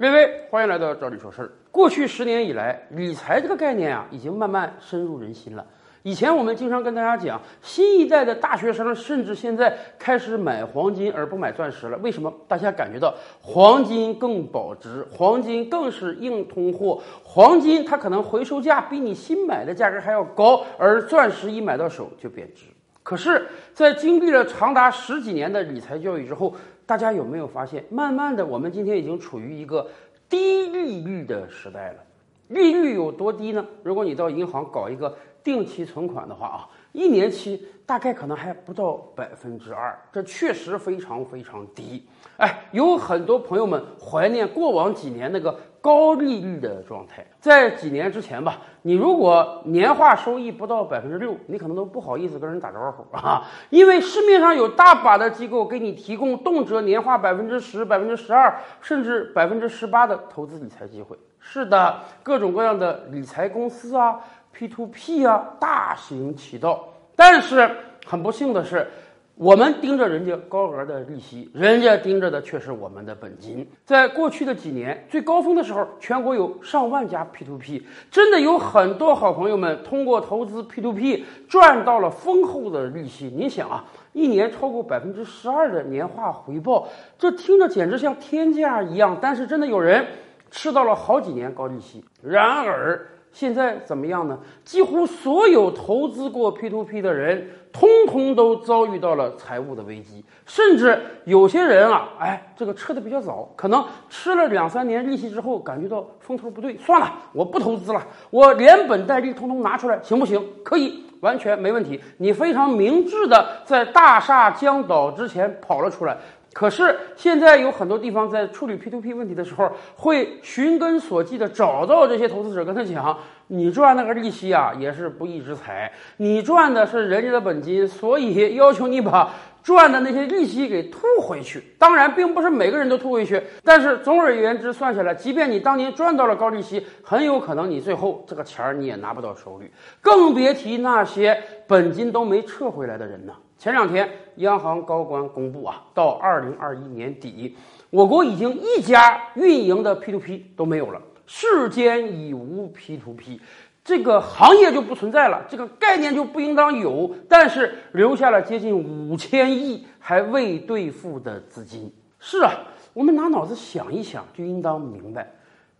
各位，欢迎来到赵李说事儿。过去十年以来，理财这个概念啊，已经慢慢深入人心了。以前我们经常跟大家讲，新一代的大学生甚至现在开始买黄金而不买钻石了。为什么？大家感觉到黄金更保值，黄金更是硬通货，黄金它可能回收价比你新买的价格还要高，而钻石一买到手就贬值。可是，在经历了长达十几年的理财教育之后，大家有没有发现，慢慢的，我们今天已经处于一个低利率的时代了。利率有多低呢？如果你到银行搞一个定期存款的话啊，一年期大概可能还不到百分之二，这确实非常非常低。哎，有很多朋友们怀念过往几年那个高利率的状态。在几年之前吧，你如果年化收益不到百分之六，你可能都不好意思跟人打招呼啊，因为市面上有大把的机构给你提供动辄年化百分之十、百分之十二，甚至百分之十八的投资理财机会。是的，各种各样的理财公司啊，P to P 啊，大行其道。但是很不幸的是，我们盯着人家高额的利息，人家盯着的却是我们的本金。在过去的几年最高峰的时候，全国有上万家 P to P，真的有很多好朋友们通过投资 P to P 赚到了丰厚的利息。你想啊，一年超过百分之十二的年化回报，这听着简直像天价一样。但是真的有人。吃到了好几年高利息，然而现在怎么样呢？几乎所有投资过 P to P 的人，通通都遭遇到了财务的危机，甚至有些人啊，哎，这个撤的比较早，可能吃了两三年利息之后，感觉到风头不对，算了，我不投资了，我连本带利通通拿出来，行不行？可以，完全没问题。你非常明智的在大厦将倒之前跑了出来。可是现在有很多地方在处理 P to P 问题的时候，会寻根索迹的找到这些投资者，跟他讲：“你赚那个利息啊，也是不义之财，你赚的是人家的本金，所以要求你把赚的那些利息给吐回去。当然，并不是每个人都吐回去，但是总而言之，算下来，即便你当年赚到了高利息，很有可能你最后这个钱儿你也拿不到手里，更别提那些本金都没撤回来的人呢。”前两天，央行高官公布啊，到二零二一年底，我国已经一家运营的 P to P 都没有了，世间已无 P to P，这个行业就不存在了，这个概念就不应当有。但是留下了接近五千亿还未兑付的资金。是啊，我们拿脑子想一想，就应当明白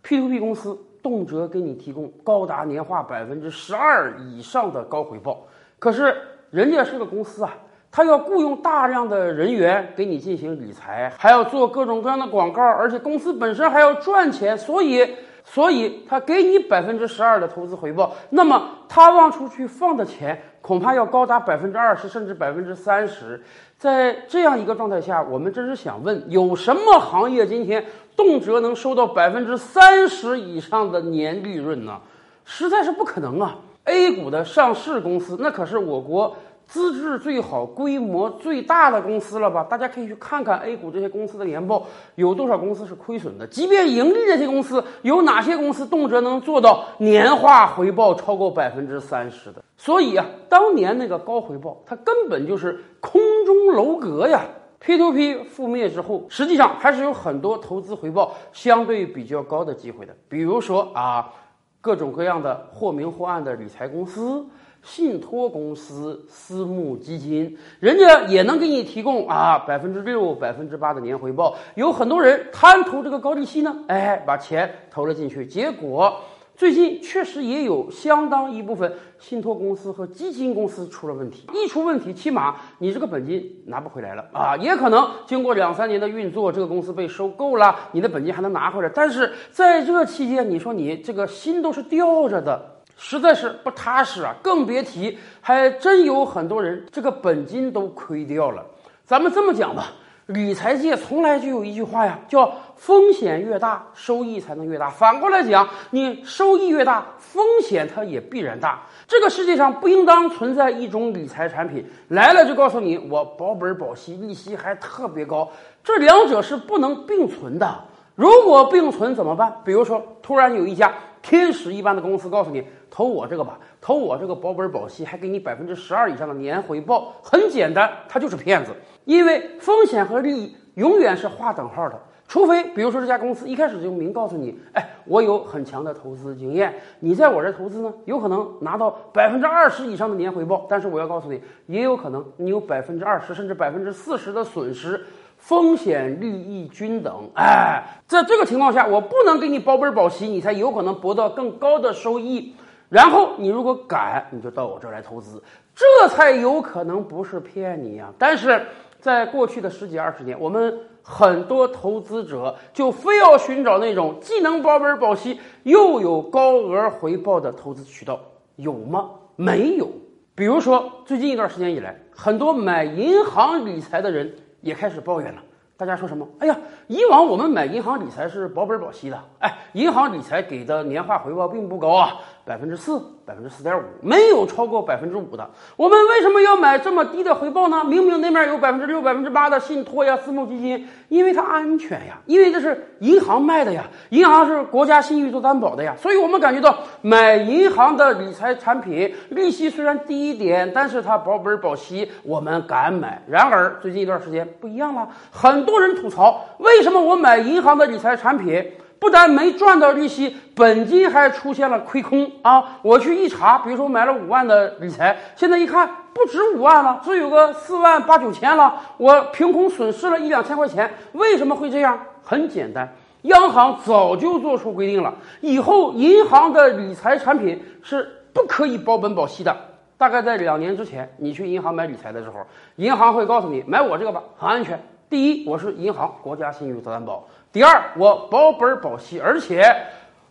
，P to P 公司动辄给你提供高达年化百分之十二以上的高回报，可是人家是个公司啊。他要雇佣大量的人员给你进行理财，还要做各种各样的广告，而且公司本身还要赚钱，所以，所以他给你百分之十二的投资回报，那么他往出去放的钱恐怕要高达百分之二十，甚至百分之三十。在这样一个状态下，我们真是想问：有什么行业今天动辄能收到百分之三十以上的年利润呢？实在是不可能啊！A 股的上市公司，那可是我国。资质最好、规模最大的公司了吧？大家可以去看看 A 股这些公司的年报，有多少公司是亏损的？即便盈利这些公司，有哪些公司动辄能做到年化回报超过百分之三十的？所以啊，当年那个高回报，它根本就是空中楼阁呀！P to P 覆灭之后，实际上还是有很多投资回报相对比较高的机会的，比如说啊，各种各样的或明或暗的理财公司。信托公司、私募基金，人家也能给你提供啊百分之六、百分之八的年回报。有很多人贪图这个高利息呢，哎，把钱投了进去，结果最近确实也有相当一部分信托公司和基金公司出了问题。一出问题，起码你这个本金拿不回来了啊，也可能经过两三年的运作，这个公司被收购了，你的本金还能拿回来。但是在这期间，你说你这个心都是吊着的。实在是不踏实啊，更别提还真有很多人这个本金都亏掉了。咱们这么讲吧，理财界从来就有一句话呀，叫风险越大，收益才能越大。反过来讲，你收益越大，风险它也必然大。这个世界上不应当存在一种理财产品来了就告诉你我保本保息，利息还特别高，这两者是不能并存的。如果并存怎么办？比如说，突然有一家天使一般的公司告诉你。投我这个吧，投我这个保本保息，还给你百分之十二以上的年回报。很简单，他就是骗子，因为风险和利益永远是划等号的。除非比如说这家公司一开始就明告诉你，哎，我有很强的投资经验，你在我这投资呢，有可能拿到百分之二十以上的年回报。但是我要告诉你，也有可能你有百分之二十甚至百分之四十的损失，风险利益均等。哎，在这个情况下，我不能给你保本保息，你才有可能博到更高的收益。然后你如果敢，你就到我这儿来投资，这才有可能不是骗你呀。但是在过去的十几二十年，我们。很多投资者就非要寻找那种既能保本保息又有高额回报的投资渠道，有吗？没有。比如说，最近一段时间以来，很多买银行理财的人也开始抱怨了。大家说什么？哎呀，以往我们买银行理财是保本保息的，哎，银行理财给的年化回报并不高啊。百分之四，百分之四点五，没有超过百分之五的。我们为什么要买这么低的回报呢？明明那面有百分之六、百分之八的信托呀、私募基金，因为它安全呀，因为这是银行卖的呀，银行是国家信誉做担保的呀，所以我们感觉到买银行的理财产品，利息虽然低一点，但是它保本保息，我们敢买。然而最近一段时间不一样了，很多人吐槽，为什么我买银行的理财产品？不但没赚到利息，本金还出现了亏空啊！我去一查，比如说买了五万的理财，现在一看不止五万了，只有个四万八九千了，我凭空损失了一两千块钱。为什么会这样？很简单，央行早就做出规定了，以后银行的理财产品是不可以保本保息的。大概在两年之前，你去银行买理财的时候，银行会告诉你买我这个吧，很安全。第一，我是银行国家信誉做担保。第二，我保本保息，而且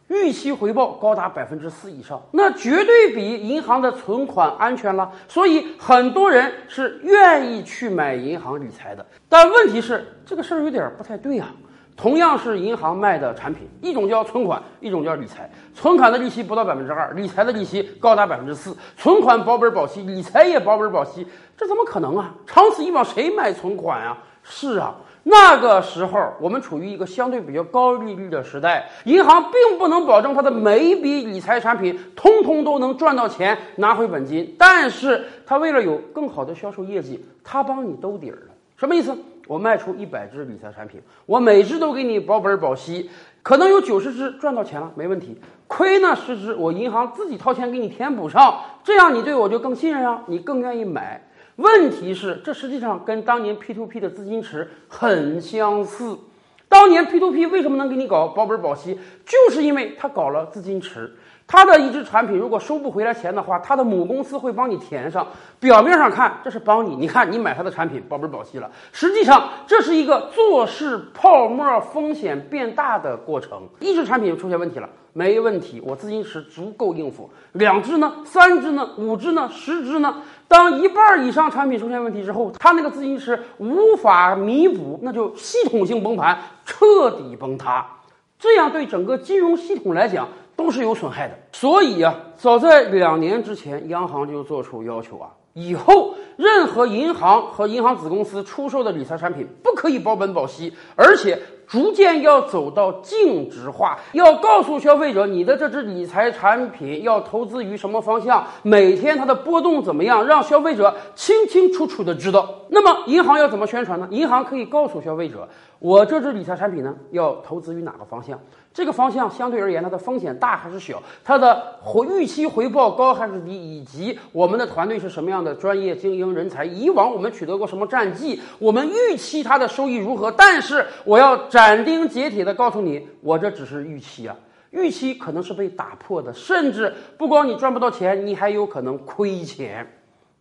预期回报高达百分之四以上，那绝对比银行的存款安全了。所以很多人是愿意去买银行理财的。但问题是，这个事儿有点不太对啊。同样是银行卖的产品，一种叫存款，一种叫理财。存款的利息不到百分之二，理财的利息高达百分之四。存款保本保息，理财也保本保息，这怎么可能啊？长此以往，谁买存款啊？是啊。那个时候，我们处于一个相对比较高利率的时代，银行并不能保证它的每一笔理财产品通通都能赚到钱拿回本金，但是它为了有更好的销售业绩，它帮你兜底儿了。什么意思？我卖出一百只理财产品，我每只都给你保本保息，可能有九十只赚到钱了，没问题。亏那十只，我银行自己掏钱给你填补上，这样你对我就更信任啊，你更愿意买。问题是，这实际上跟当年 P to P 的资金池很相似。当年 P to P 为什么能给你搞保本保息，就是因为他搞了资金池。他的一只产品如果收不回来钱的话，他的母公司会帮你填上。表面上看这是帮你，你看你买他的产品保本保息了，实际上这是一个做事泡沫风险变大的过程。一只产品出现问题了。没问题，我资金池足够应付。两只呢？三只呢？五只呢？十只呢？当一半以上产品出现问题之后，它那个资金池无法弥补，那就系统性崩盘，彻底崩塌。这样对整个金融系统来讲都是有损害的。所以啊，早在两年之前，央行就做出要求啊，以后任何银行和银行子公司出售的理财产品不可以保本保息，而且。逐渐要走到净值化，要告诉消费者你的这支理财产品要投资于什么方向，每天它的波动怎么样，让消费者清清楚楚的知道。那么银行要怎么宣传呢？银行可以告诉消费者，我这支理财产品呢要投资于哪个方向。这个方向相对而言，它的风险大还是小？它的回预期回报高还是低？以及我们的团队是什么样的专业精英人才？以往我们取得过什么战绩？我们预期它的收益如何？但是我要展斩钉截铁的告诉你，我这只是预期啊，预期可能是被打破的，甚至不光你赚不到钱，你还有可能亏钱。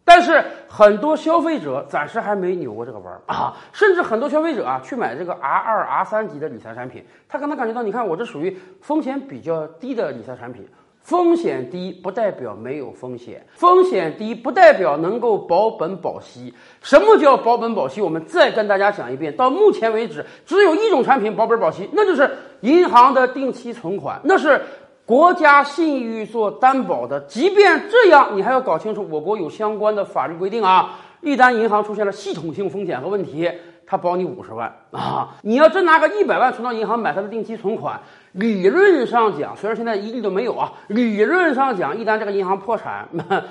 但是很多消费者暂时还没扭过这个弯儿。啊，甚至很多消费者啊去买这个 R 二、R 三级的理财产品，他可能感觉到，你看我这属于风险比较低的理财产品，风险低不代表没有风险，风险低不代表能够保本保息。什么叫保本保息？我们再跟大家讲一遍，到目前为止只有一种产品保本保息，那就是银行的定期存款，那是。国家信誉做担保的，即便这样，你还要搞清楚我国有相关的法律规定啊。一旦银行出现了系统性风险和问题，他保你五十万啊。你要真拿个一百万存到银行买他的定期存款，理论上讲，虽然现在一例都没有啊，理论上讲，一旦这个银行破产，那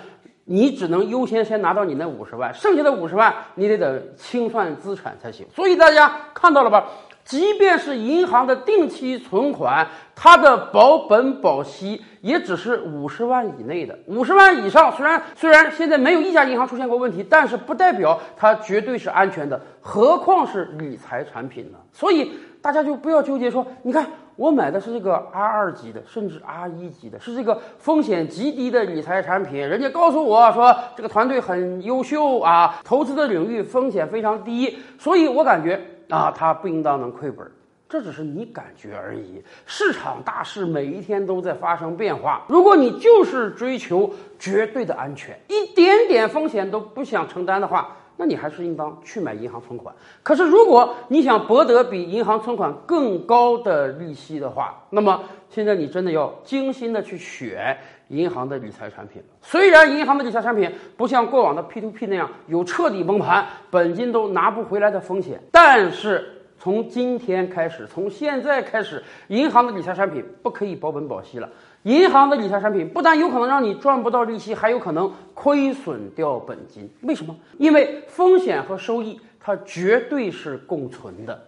你只能优先先拿到你那五十万，剩下的五十万你得等清算资产才行。所以大家看到了吧？即便是银行的定期存款，它的保本保息也只是五十万以内的。五十万以上，虽然虽然现在没有一家银行出现过问题，但是不代表它绝对是安全的。何况是理财产品呢？所以大家就不要纠结说，你看。我买的是这个 R 二级的，甚至 R 一级的，是这个风险极低的理财产品。人家告诉我说，这个团队很优秀啊，投资的领域风险非常低，所以我感觉啊，它不应当能亏本。这只是你感觉而已。市场大势每一天都在发生变化。如果你就是追求绝对的安全，一点点风险都不想承担的话。那你还是应当去买银行存款。可是，如果你想博得比银行存款更高的利息的话，那么现在你真的要精心的去选银行的理财产品了。虽然银行的理财产品不像过往的 P to P 那样有彻底崩盘、本金都拿不回来的风险，但是。从今天开始，从现在开始，银行的理财产品不可以保本保息了。银行的理财产品不但有可能让你赚不到利息，还有可能亏损掉本金。为什么？因为风险和收益它绝对是共存的。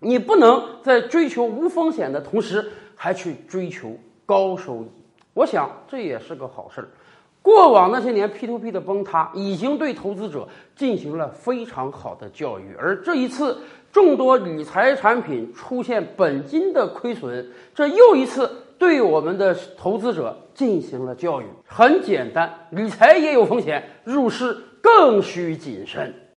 你不能在追求无风险的同时，还去追求高收益。我想这也是个好事儿。过往那些年 P to P 的崩塌，已经对投资者进行了非常好的教育，而这一次。众多理财产品出现本金的亏损，这又一次对我们的投资者进行了教育。很简单，理财也有风险，入市更需谨慎。